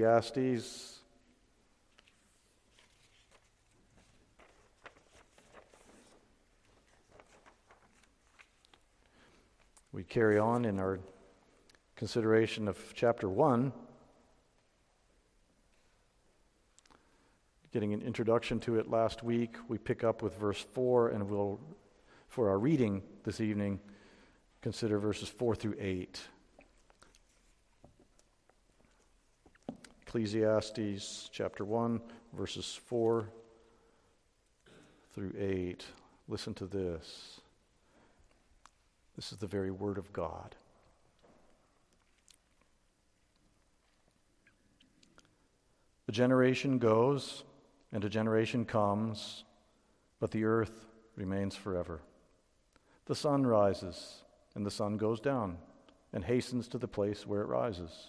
Ecclesiastes. We carry on in our consideration of chapter 1, getting an introduction to it last week. We pick up with verse 4, and we'll, for our reading this evening, consider verses 4 through 8. Ecclesiastes chapter 1, verses 4 through 8. Listen to this. This is the very word of God. A generation goes and a generation comes, but the earth remains forever. The sun rises and the sun goes down and hastens to the place where it rises.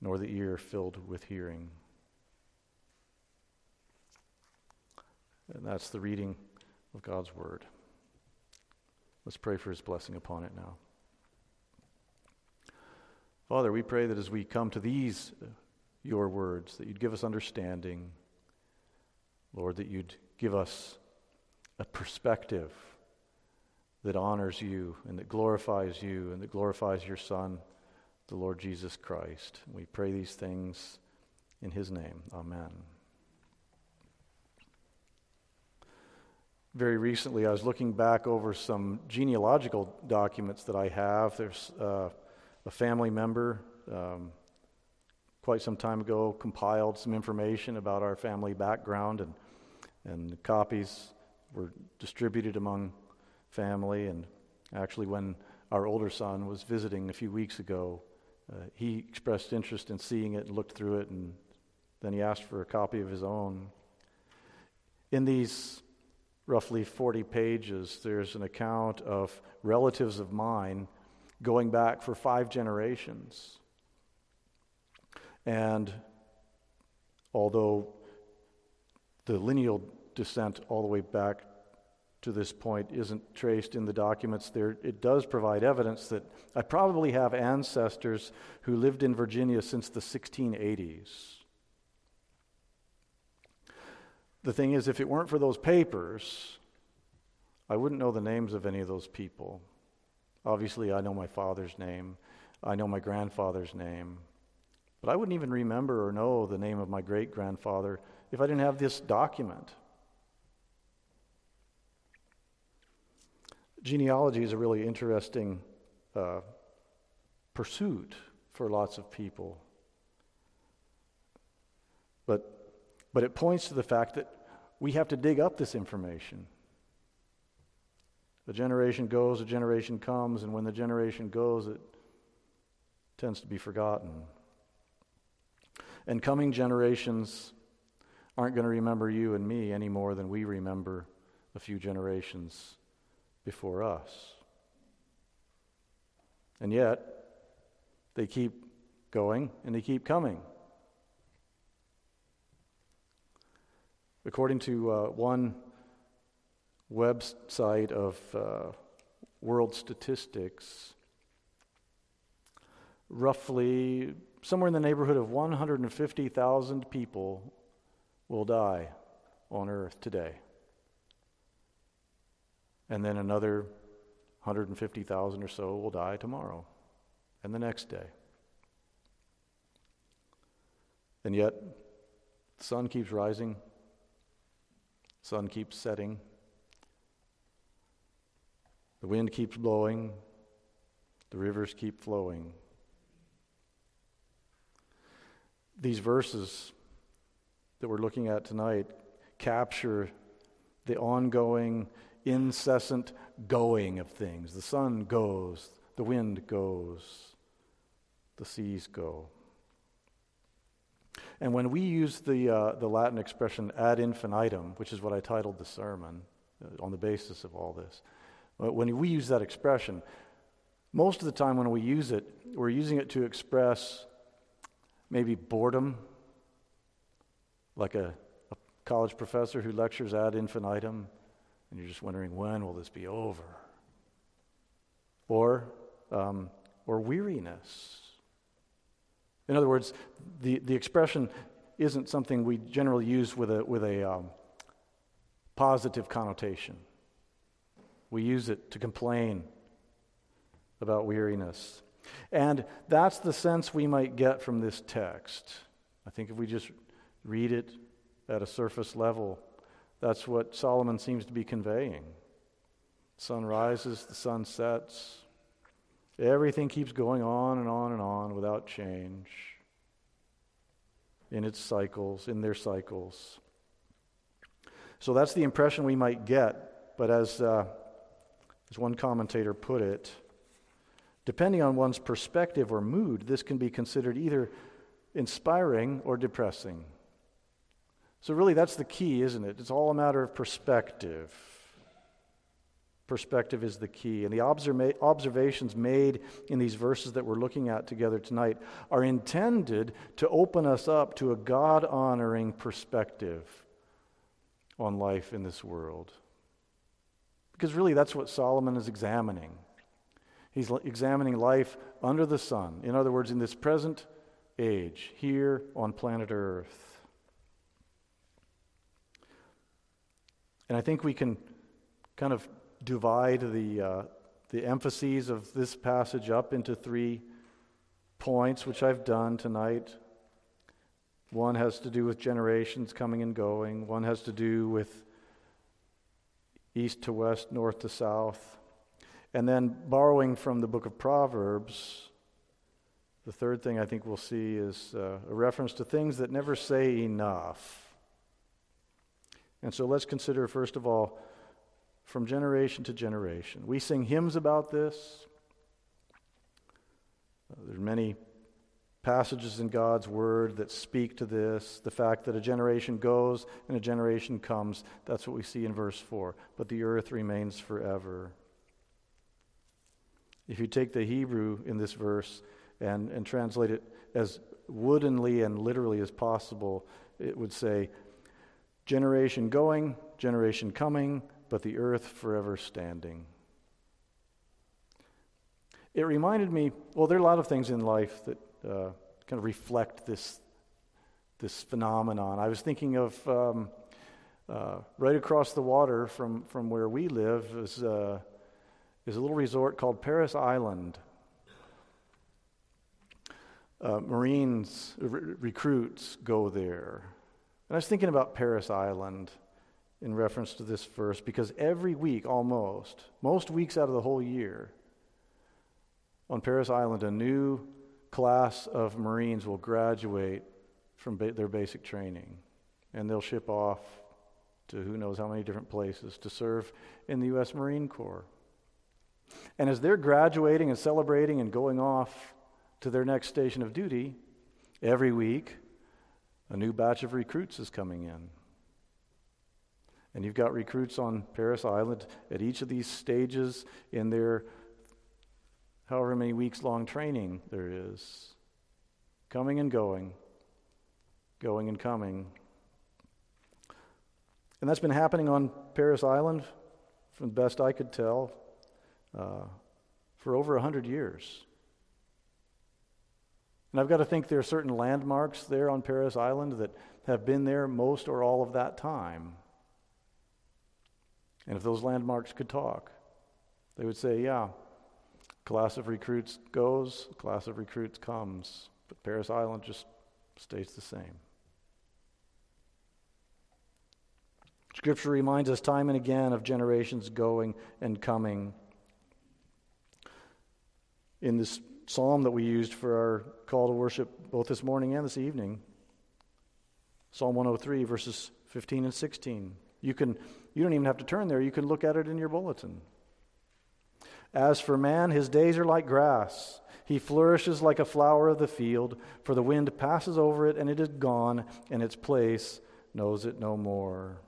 nor the ear filled with hearing. And that's the reading of God's Word. Let's pray for His blessing upon it now. Father, we pray that as we come to these, uh, your words, that you'd give us understanding. Lord, that you'd give us a perspective that honors you and that glorifies you and that glorifies your Son the Lord Jesus Christ. We pray these things in his name. Amen. Very recently, I was looking back over some genealogical documents that I have. There's uh, a family member, um, quite some time ago, compiled some information about our family background, and, and copies were distributed among family. And actually, when our older son was visiting a few weeks ago, uh, he expressed interest in seeing it and looked through it, and then he asked for a copy of his own. In these roughly 40 pages, there's an account of relatives of mine going back for five generations. And although the lineal descent all the way back to this point isn't traced in the documents there, it does provide evidence that I probably have ancestors who lived in Virginia since the 1680s. The thing is, if it weren't for those papers, I wouldn't know the names of any of those people. Obviously, I know my father's name, I know my grandfather's name, but I wouldn't even remember or know the name of my great grandfather if I didn't have this document. Genealogy is a really interesting uh, pursuit for lots of people. But, but it points to the fact that we have to dig up this information. A generation goes, a generation comes, and when the generation goes, it tends to be forgotten. And coming generations aren't going to remember you and me any more than we remember a few generations before us. And yet, they keep going and they keep coming. According to uh, one website of uh, world statistics, roughly somewhere in the neighborhood of 150,000 people will die on earth today and then another 150,000 or so will die tomorrow and the next day. And yet, the sun keeps rising, sun keeps setting, the wind keeps blowing, the rivers keep flowing. These verses that we're looking at tonight capture the ongoing incessant going of things. The sun goes, the wind goes, the seas go. And when we use the, uh, the Latin expression ad infinitum, which is what I titled the sermon uh, on the basis of all this, uh, when we use that expression, most of the time when we use it, we're using it to express maybe boredom, like a, a college professor who lectures ad infinitum, and you're just wondering, when will this be over? Or, um, or weariness. In other words, the, the expression isn't something we generally use with a, with a um, positive connotation. We use it to complain about weariness. And that's the sense we might get from this text. I think if we just read it at a surface level, that's what Solomon seems to be conveying. Sun rises, the sun sets. Everything keeps going on and on and on without change in its cycles, in their cycles. So that's the impression we might get. But as, uh, as one commentator put it, depending on one's perspective or mood, this can be considered either inspiring or depressing. So, really, that's the key, isn't it? It's all a matter of perspective. Perspective is the key. And the observa- observations made in these verses that we're looking at together tonight are intended to open us up to a God honoring perspective on life in this world. Because really, that's what Solomon is examining. He's examining life under the sun. In other words, in this present age, here on planet Earth. And I think we can kind of divide the, uh, the emphases of this passage up into three points, which I've done tonight. One has to do with generations coming and going, one has to do with east to west, north to south. And then borrowing from the book of Proverbs, the third thing I think we'll see is uh, a reference to things that never say enough. And so let's consider, first of all, from generation to generation. We sing hymns about this. Uh, there are many passages in God's Word that speak to this. The fact that a generation goes and a generation comes. That's what we see in verse 4. But the earth remains forever. If you take the Hebrew in this verse and, and translate it as woodenly and literally as possible, it would say, Generation going, generation coming, but the earth forever standing. It reminded me, well, there are a lot of things in life that uh, kind of reflect this, this phenomenon. I was thinking of um, uh, right across the water from, from where we live is, uh, is a little resort called Parris Island. Uh, Marines, re- recruits go there. And I was thinking about Parris Island in reference to this verse because every week, almost, most weeks out of the whole year, on Parris Island, a new class of Marines will graduate from ba- their basic training. And they'll ship off to who knows how many different places to serve in the U.S. Marine Corps. And as they're graduating and celebrating and going off to their next station of duty, every week, a new batch of recruits is coming in. And you've got recruits on Parris Island at each of these stages in their however many weeks long training there is. Coming and going, going and coming. And that's been happening on Parris Island, from the best I could tell, uh, for over 100 years. And I've got to think there are certain landmarks there on Parris Island that have been there most or all of that time. And if those landmarks could talk, they would say, yeah, class of recruits goes, class of recruits comes, but Parris Island just stays the same. Scripture reminds us time and again of generations going and coming. In this psalm that we used for our call to worship both this morning and this evening. Psalm 103, verses 15 and 16. You, can, you don't even have to turn there, you can look at it in your bulletin. As for man, his days are like grass. He flourishes like a flower of the field, for the wind passes over it and it is gone, and its place knows it no more.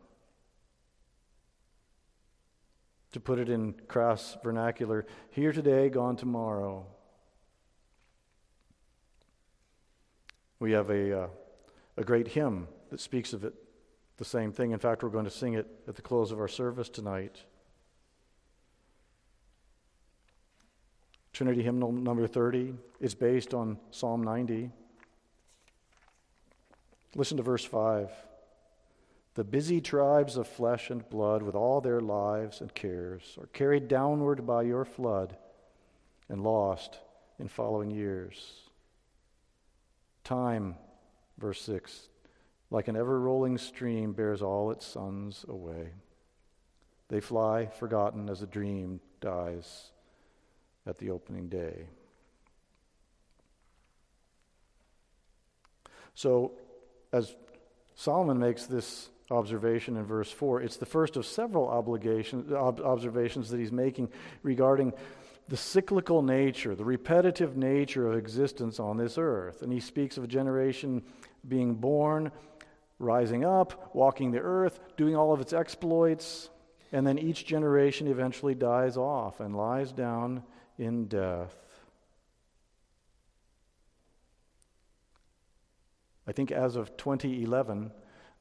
To put it in crass vernacular, here today, gone tomorrow. We have a, uh, a great hymn that speaks of it, the same thing. In fact, we're going to sing it at the close of our service tonight. Trinity Hymnal number 30 is based on Psalm 90. Listen to verse 5. The busy tribes of flesh and blood, with all their lives and cares, are carried downward by your flood and lost in following years. Time, verse 6, like an ever rolling stream, bears all its sons away. They fly, forgotten as a dream dies at the opening day. So, as Solomon makes this observation in verse 4, it's the first of several ob- observations that he's making regarding the cyclical nature, the repetitive nature of existence on this earth. And he speaks of a generation being born, rising up, walking the earth, doing all of its exploits, and then each generation eventually dies off and lies down in death. I think as of 2011,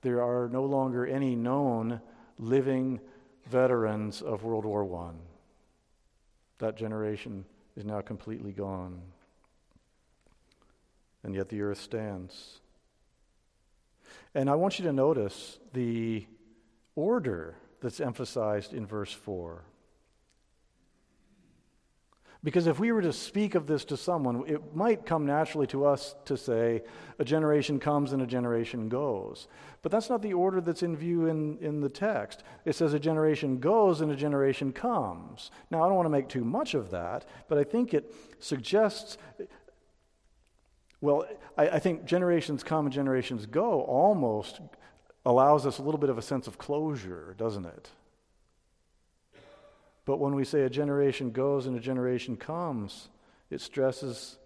there are no longer any known living veterans of World War I. That generation is now completely gone. And yet the earth stands. And I want you to notice the order that's emphasized in verse 4. Because if we were to speak of this to someone, it might come naturally to us to say, a generation comes and a generation goes. But that's not the order that's in view in, in the text. It says a generation goes and a generation comes. Now, I don't want to make too much of that, but I think it suggests, well, I, I think generations come and generations go almost allows us a little bit of a sense of closure, doesn't it? But when we say a generation goes and a generation comes, it stresses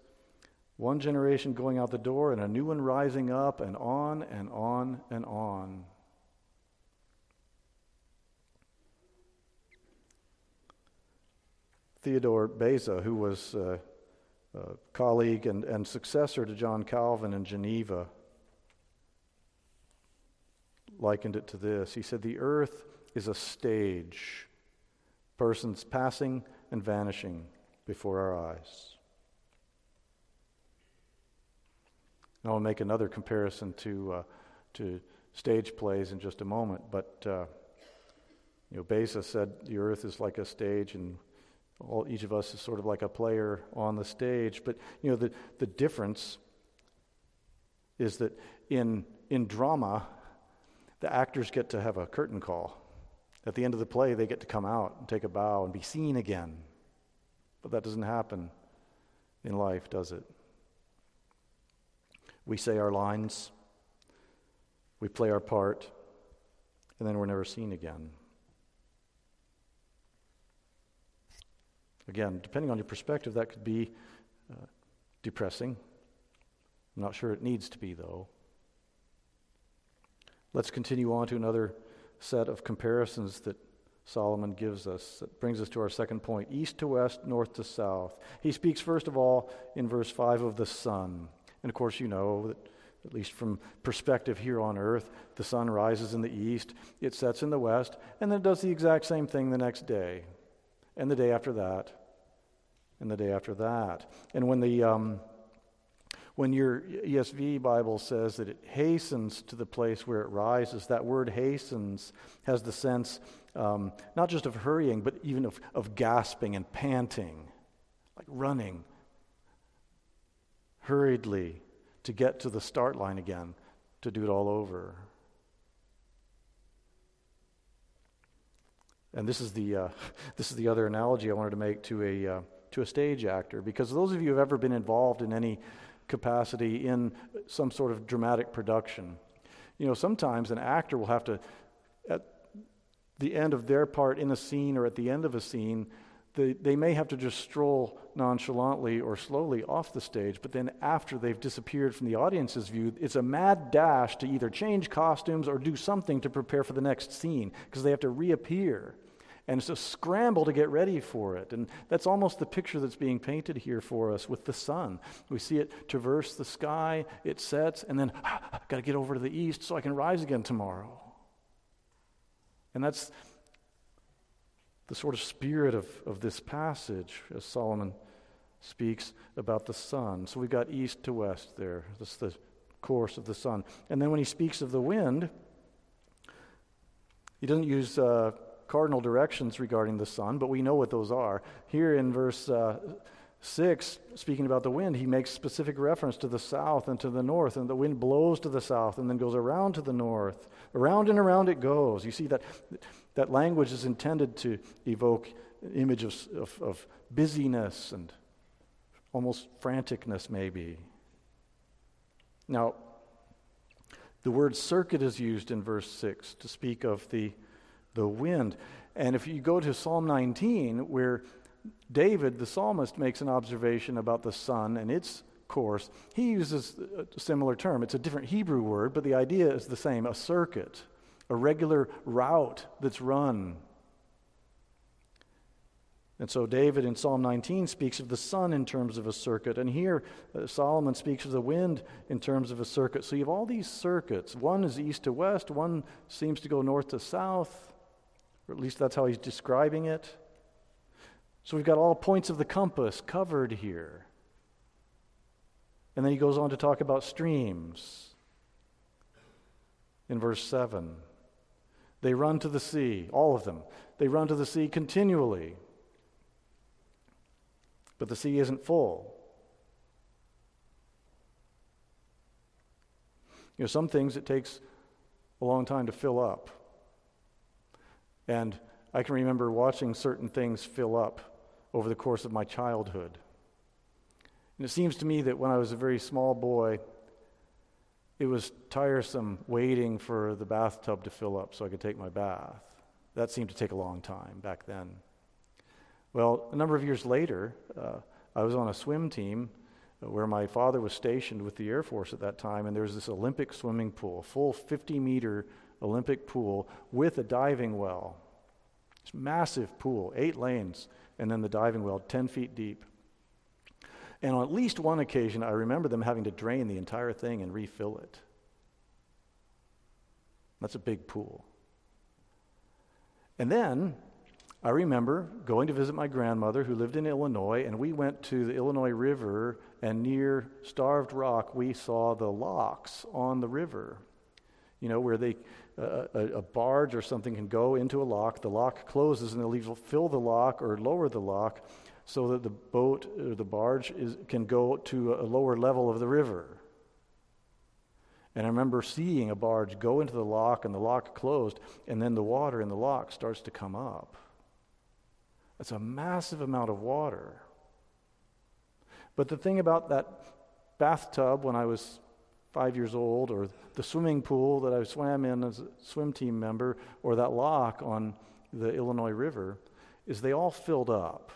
one generation going out the door and a new one rising up, and on and on and on. Theodore Beza, who was a, a colleague and, and successor to John Calvin in Geneva, likened it to this. He said, The earth is a stage persons passing and vanishing before our eyes. I'll make another comparison to, uh, to stage plays in just a moment, but uh, you know, Beza said the earth is like a stage and all, each of us is sort of like a player on the stage. But you know, the, the difference is that in, in drama, the actors get to have a curtain call. At the end of the play, they get to come out and take a bow and be seen again. But that doesn't happen in life, does it? We say our lines, we play our part, and then we're never seen again. Again, depending on your perspective, that could be uh, depressing. I'm not sure it needs to be, though. Let's continue on to another set of comparisons that Solomon gives us. That brings us to our second point east to west, north to south. He speaks, first of all, in verse 5 of the sun. And of course, you know that, at least from perspective here on earth, the sun rises in the east, it sets in the west, and then it does the exact same thing the next day, and the day after that, and the day after that. And when the. Um, when your ESV Bible says that it hastens to the place where it rises, that word hastens has the sense um, not just of hurrying, but even of, of gasping and panting, like running hurriedly to get to the start line again, to do it all over. And this is the, uh, this is the other analogy I wanted to make to a, uh, to a stage actor, because those of you who have ever been involved in any capacity in some sort of dramatic production. You know, sometimes an actor will have to, at the end of their part in a scene or at the end of a scene, they, they may have to just stroll nonchalantly or slowly off the stage, but then after they've disappeared from the audience's view, it's a mad dash to either change costumes or do something to prepare for the next scene because they have to reappear. And it's a scramble to get ready for it. And that's almost the picture that's being painted here for us with the sun. We see it traverse the sky, it sets, and then, ah, got to get over to the east so I can rise again tomorrow. And that's the sort of spirit of, of this passage as Solomon speaks about the sun. So we've got east to west there. That's the course of the sun. And then when he speaks of the wind, he doesn't use uh, cardinal directions regarding the sun, but we know what those are. Here in verse uh, 6, speaking about the wind, he makes specific reference to the south and to the north, and the wind blows to the south and then goes around to the north. Around and around it goes. You see that that language is intended to evoke an image of, of, of busyness and almost franticness, maybe. Now, the word circuit is used in verse 6 to speak of the, the wind. And if you go to Psalm 19, where David, the psalmist, makes an observation about the sun and its course, he uses a similar term. It's a different Hebrew word, but the idea is the same a circuit a regular route that's run. And so David in Psalm 19 speaks of the sun in terms of a circuit, and here uh, Solomon speaks of the wind in terms of a circuit. So you have all these circuits. One is east to west, one seems to go north to south, or at least that's how he's describing it. So we've got all points of the compass covered here. And then he goes on to talk about streams in verse 7. They run to the sea, all of them. They run to the sea continually. But the sea isn't full. You know, some things it takes a long time to fill up. And I can remember watching certain things fill up over the course of my childhood. And it seems to me that when I was a very small boy, it was tiresome waiting for the bathtub to fill up so I could take my bath. That seemed to take a long time back then. Well, a number of years later, uh, I was on a swim team where my father was stationed with the Air Force at that time, and there was this Olympic swimming pool, a full 50 meter Olympic pool with a diving well. It's massive pool, eight lanes, and then the diving well, 10 feet deep. And on at least one occasion, I remember them having to drain the entire thing and refill it. That's a big pool. And then I remember going to visit my grandmother who lived in Illinois, and we went to the Illinois River, and near Starved Rock, we saw the locks on the river. You know, where they, a, a, barge or something can go into a lock, the lock closes, and they'll fill the lock or lower the lock so that the boat or the barge is, can go to a lower level of the river. And I remember seeing a barge go into the lock and the lock closed, and then the water in the lock starts to come up. That's a massive amount of water. But the thing about that bathtub when I was five years old, or the swimming pool that I swam in as a swim team member, or that lock on the Illinois River, is they all filled up.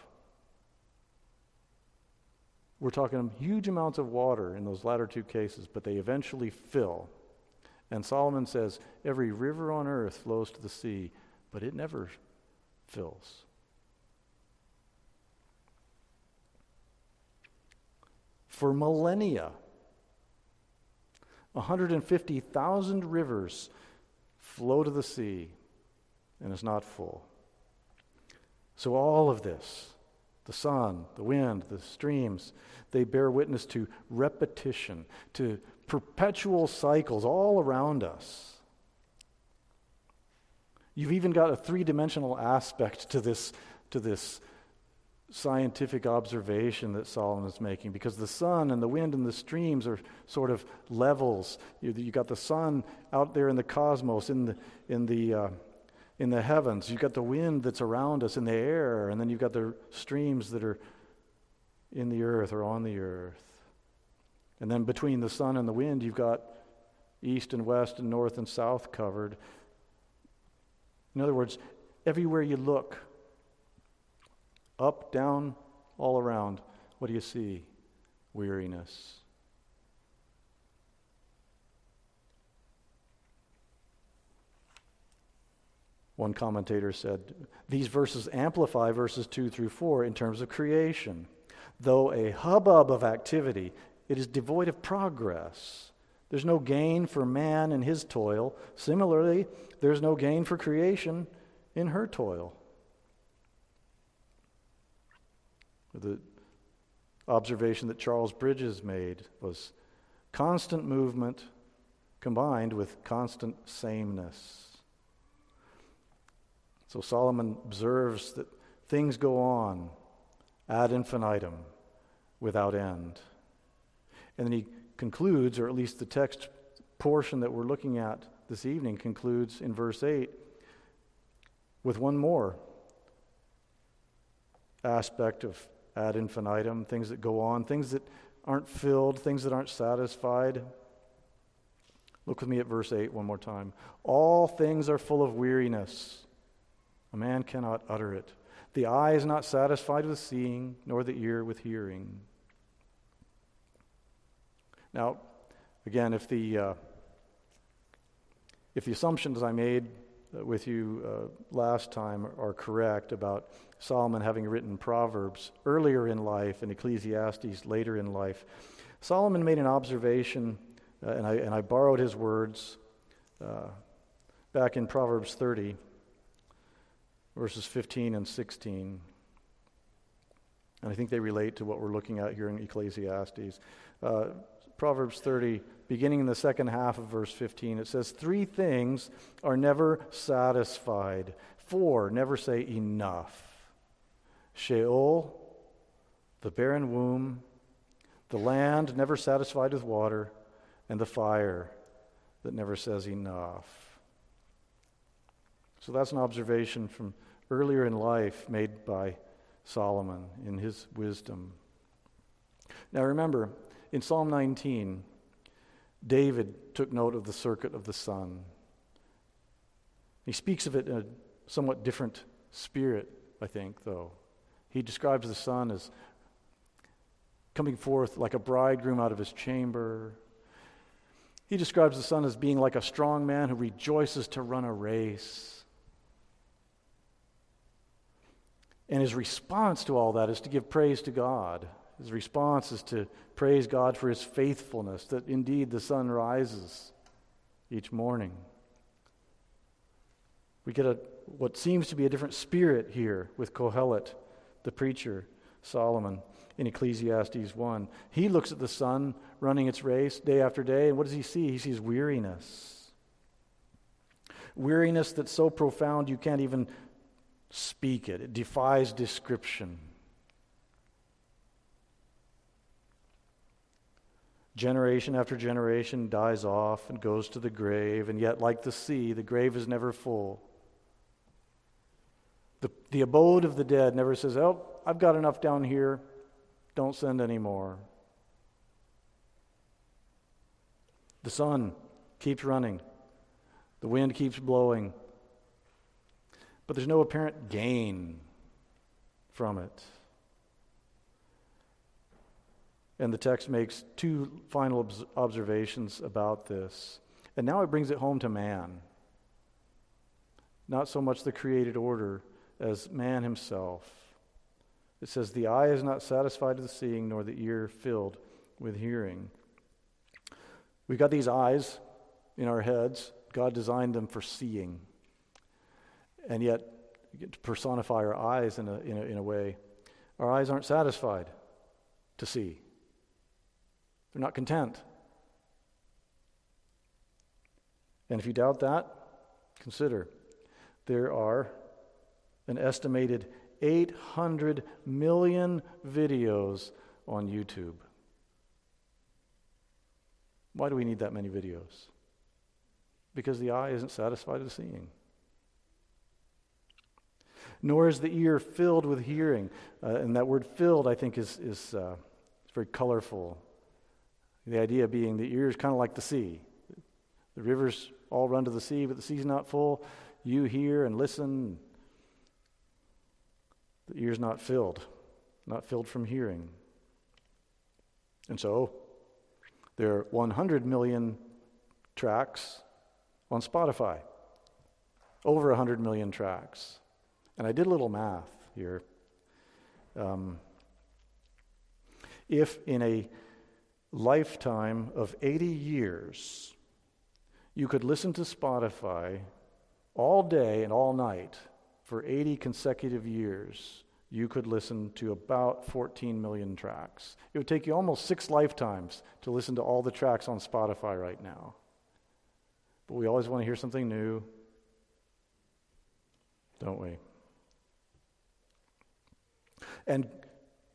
We're talking huge amounts of water in those latter two cases, but they eventually fill. And Solomon says, Every river on earth flows to the sea, but it never fills. For millennia, 150,000 rivers flow to the sea, and it's not full. So, all of this the sun, the wind, the streams, they bear witness to repetition, to perpetual cycles all around us. You've even got a three dimensional aspect to this, to this scientific observation that Solomon is making because the sun and the wind and the streams are sort of levels. You, have got the sun out there in the cosmos, in the, in the uh, in the heavens. You've got the wind that's around us in the air, and then you've got the streams that are in the earth or on the earth. And then between the sun and the wind, you've got east and west and north and south covered. In other words, everywhere you look, Up, down, all around. What do you see? Weariness. One commentator said, These verses amplify verses 2 through 4 in terms of creation. Though a hubbub of activity, it is devoid of progress. There's no gain for man in his toil. Similarly, there's no gain for creation in her toil. The observation that Charles Bridges made was constant movement combined with constant sameness. So Solomon observes that things go on ad infinitum without end. And then he concludes, or at least the text portion that we're looking at this evening concludes in verse 8 with one more aspect of ad infinitum, things that go on, things that aren't filled, things that aren't satisfied. Look with me at verse 8 one more time. All things are full of weariness a man cannot utter it. The eye is not satisfied with seeing, nor the ear with hearing. Now, again, if the, uh, if the assumptions I made with you uh, last time are correct about Solomon having written Proverbs earlier in life and Ecclesiastes later in life, Solomon made an observation, uh, and, I, and I borrowed his words uh, back in Proverbs 30 verses 15 and 16. And I think they relate to what we're looking at here in Ecclesiastes. Uh, Proverbs 30, beginning in the second half of verse 15, it says, Three things are never satisfied, four never say enough Sheol, the barren womb, the land never satisfied with water, and the fire that never says enough. So that's an observation from earlier in life made by Solomon in his wisdom. Now remember, in Psalm 19, David took note of the circuit of the sun. He speaks of it in a somewhat different spirit, I think, though. He describes the sun as coming forth like a bridegroom out of his chamber. He describes the sun as being like a strong man who rejoices to run a race. And his response to all that is to give praise to God. His response is to praise God for his faithfulness, that indeed the sun rises each morning. We get a, what seems to be a different spirit here with Kohelet, the preacher, Solomon, in Ecclesiastes 1. He looks at the sun running its race day after day, and what does he see? He sees weariness. Weariness that's so profound you can't even speak it, it defies description. Generation after generation dies off and goes to the grave, and yet, like the sea, the grave is never full. The, abode of the dead never says, Oh, I've got enough down here, don't send any more. The sun keeps running, the wind keeps blowing, but there's no apparent gain from it. And the text makes two final observations about this. And now it brings it home to man. Not so much the created order as man himself. It says, The eye is not satisfied with seeing, nor the ear filled with hearing. We've got these eyes in our heads. God designed them for seeing. And yet, to personify our eyes in a, in, a, in a way, our eyes aren't satisfied to see. They're not content. And if you doubt that, consider there are an estimated 800 million videos on YouTube. Why do we need that many videos? Because the eye isn't satisfied with seeing nor is the ear filled with hearing. Uh, and that word filled, I think, is, is uh, very colorful. The idea being the ear is kind of like the sea. The rivers all run to the sea, but the sea's not full. You hear and listen. The ear's not filled, not filled from hearing. And so, there are 100 million tracks on Spotify, over 100 million tracks. And I did a little math here. Um, if in a lifetime of 80 years, you could listen to Spotify all day and all night for 80 consecutive years, you could listen to about 14 million tracks. It would take you almost six lifetimes to listen to all the tracks on Spotify right now. But we always want to hear something new, don't we? And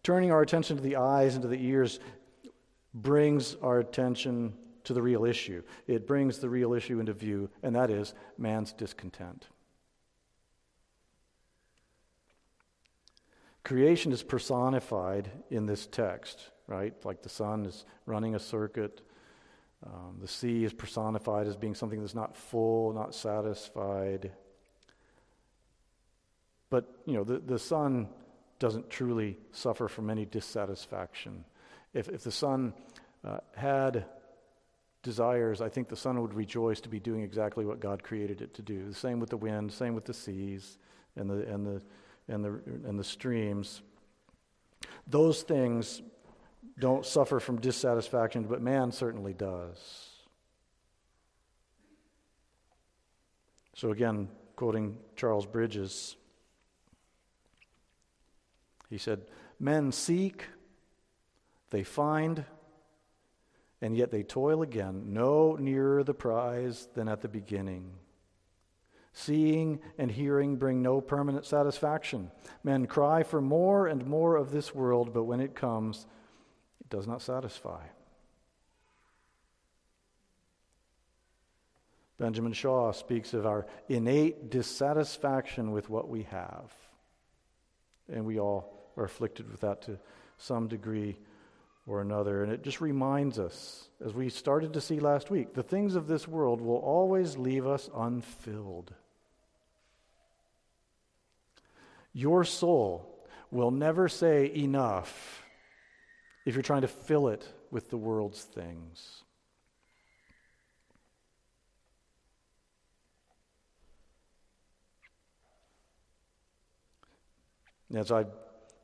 turning our attention to the eyes and to the ears brings our attention to the real issue. It brings the real issue into view, and that is man's discontent. Creation is personified in this text, right? Like the sun is running a circuit. Um, the sea is personified as being something that's not full, not satisfied. But, you know, the, the sun doesn't truly suffer from any dissatisfaction. If, if the sun uh, had desires, I think the sun would rejoice to be doing exactly what God created it to do. The same with the wind, same with the seas and the, and the, and the, and the streams. Those things don't suffer from dissatisfaction, but man certainly does. So, again, quoting Charles Bridges, he said, Men seek, they find, and yet they toil again, no nearer the prize than at the beginning. Seeing and hearing bring no permanent satisfaction. Men cry for more and more of this world, but when it comes, it does not satisfy. Benjamin Shaw speaks of our innate dissatisfaction with what we have. And we all are afflicted with that to some degree or another. And it just reminds us, as we started to see last week, the things of this world will always leave us unfilled. Your soul will never say enough if you're trying to fill it with the world's things. As I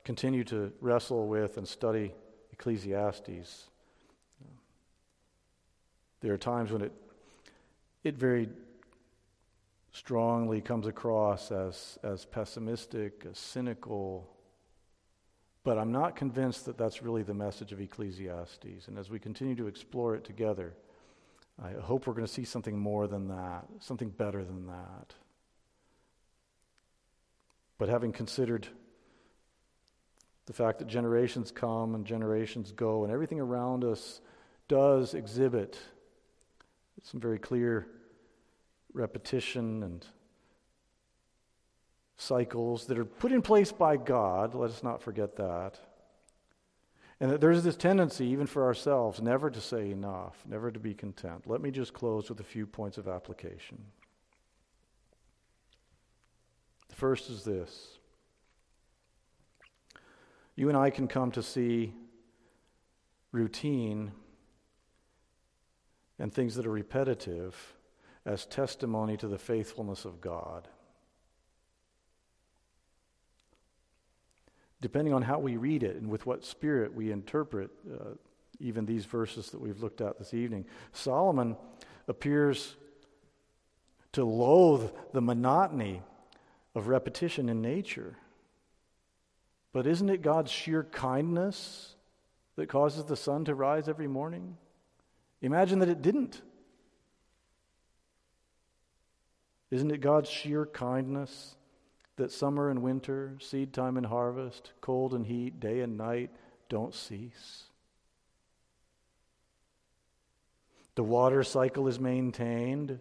continue to wrestle with and study Ecclesiastes, there are times when it, it very strongly comes across as, as pessimistic, as cynical. But I'm not convinced that that's really the message of Ecclesiastes. And as we continue to explore it together, I hope we're going to see something more than that, something better than that. But having considered the fact that generations come and generations go, and everything around us does exhibit some very clear repetition and cycles that are put in place by God. Let us not forget that. And that there's this tendency, even for ourselves, never to say enough, never to be content. Let me just close with a few points of application. The first is this you and I can come to see routine and things that are repetitive as testimony to the faithfulness of God. Depending on how we read it and with what spirit we interpret uh, even these verses that we've looked at this evening, Solomon appears to loathe the monotony of repetition in nature. But isn't it God's sheer kindness that causes the sun to rise every morning? Imagine that it didn't. Isn't it God's sheer kindness that summer and winter, seed time and harvest, cold and heat, day and night don't cease? The water cycle is maintained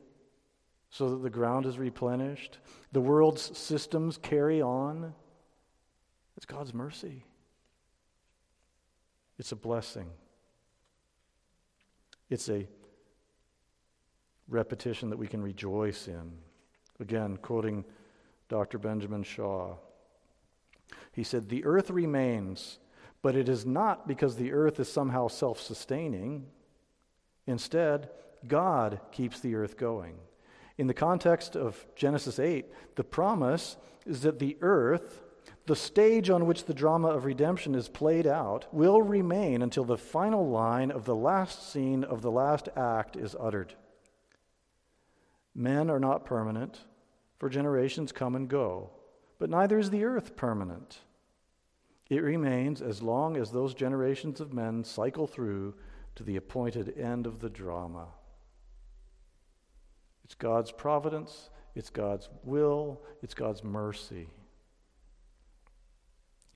so that the ground is replenished. The world's systems carry on. It's God's mercy. It's a blessing. It's a repetition that we can rejoice in. Again, quoting Dr. Benjamin Shaw He said, The earth remains, but it is not because the earth is somehow self sustaining. Instead, God keeps the earth going. In the context of Genesis 8, the promise is that the earth, the stage on which the drama of redemption is played out, will remain until the final line of the last scene of the last act is uttered. Men are not permanent, for generations come and go, but neither is the earth permanent. It remains as long as those generations of men cycle through to the appointed end of the drama. It's God's providence, it's God's will, it's God's mercy.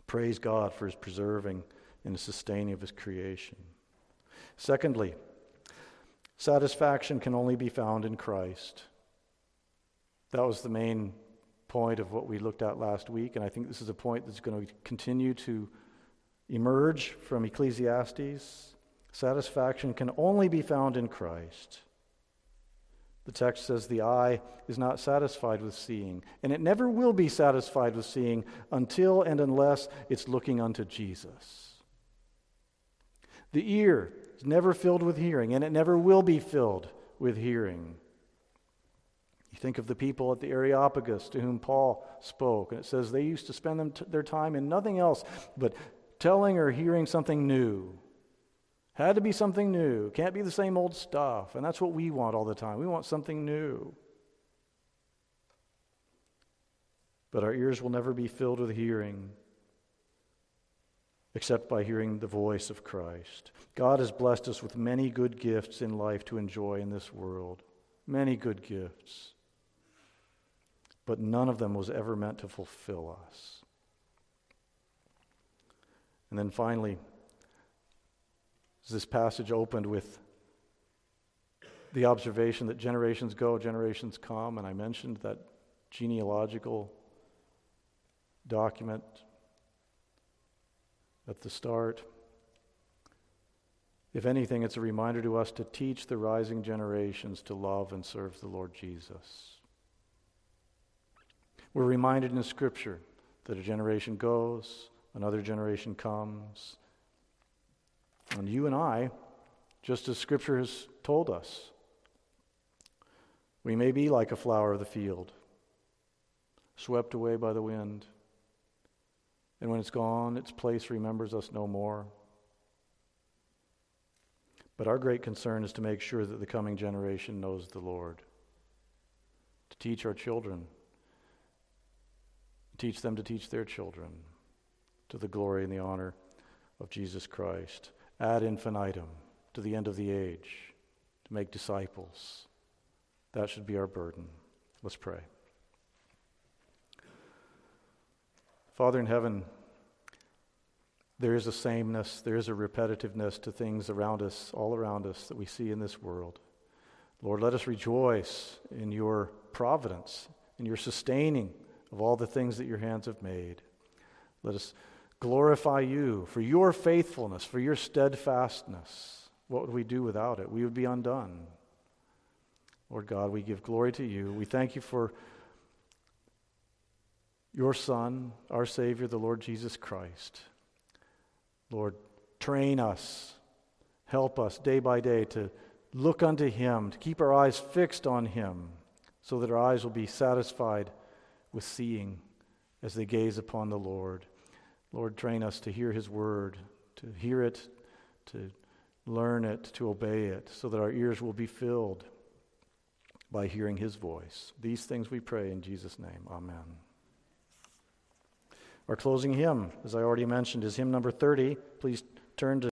Praise God for his preserving and sustaining of his creation. Secondly, satisfaction can only be found in Christ. That was the main point of what we looked at last week, and I think this is a point that's going to continue to emerge from Ecclesiastes. Satisfaction can only be found in Christ. The text says the eye is not satisfied with seeing, and it never will be satisfied with seeing until and unless it's looking unto Jesus. The ear is never filled with hearing, and it never will be filled with hearing. You think of the people at the Areopagus to whom Paul spoke, and it says they used to spend t- their time in nothing else but telling or hearing something new. Had to be something new. Can't be the same old stuff. And that's what we want all the time. We want something new. But our ears will never be filled with hearing except by hearing the voice of Christ. God has blessed us with many good gifts in life to enjoy in this world. Many good gifts. But none of them was ever meant to fulfill us. And then finally, this passage opened with the observation that generations go, generations come, and I mentioned that genealogical document at the start. If anything, it's a reminder to us to teach the rising generations to love and serve the Lord Jesus. We're reminded in Scripture that a generation goes, another generation comes, and you and I, just as Scripture has told us, we may be like a flower of the field, swept away by the wind. And when it's gone, its place remembers us no more. But our great concern is to make sure that the coming generation knows the Lord, to teach our children, teach them to teach their children to the glory and the honor of Jesus Christ ad infinitum, to the end of the age, to make disciples. That should be our burden. Let's pray. Father in heaven, there is a sameness, there is a repetitiveness to things around us, all around us, that we see in this world. Lord, let us rejoice in your providence, in your sustaining of all the things that your hands have made. Let us glorify you for your faithfulness, for your steadfastness. What would we do without it? We would be undone. Lord God, we give glory to you. We thank you for your Son, our Savior, the Lord Jesus Christ. Lord, train us, help us day by day to look unto Him, to keep our eyes fixed on Him, so that our eyes will be satisfied with seeing as they gaze upon the Lord. Lord, train us to hear His word, to hear it, to learn it, to obey it, so that our ears will be filled by hearing His voice. These things we pray in Jesus' name. Amen. Our closing hymn, as I already mentioned, is hymn number 30. Please turn to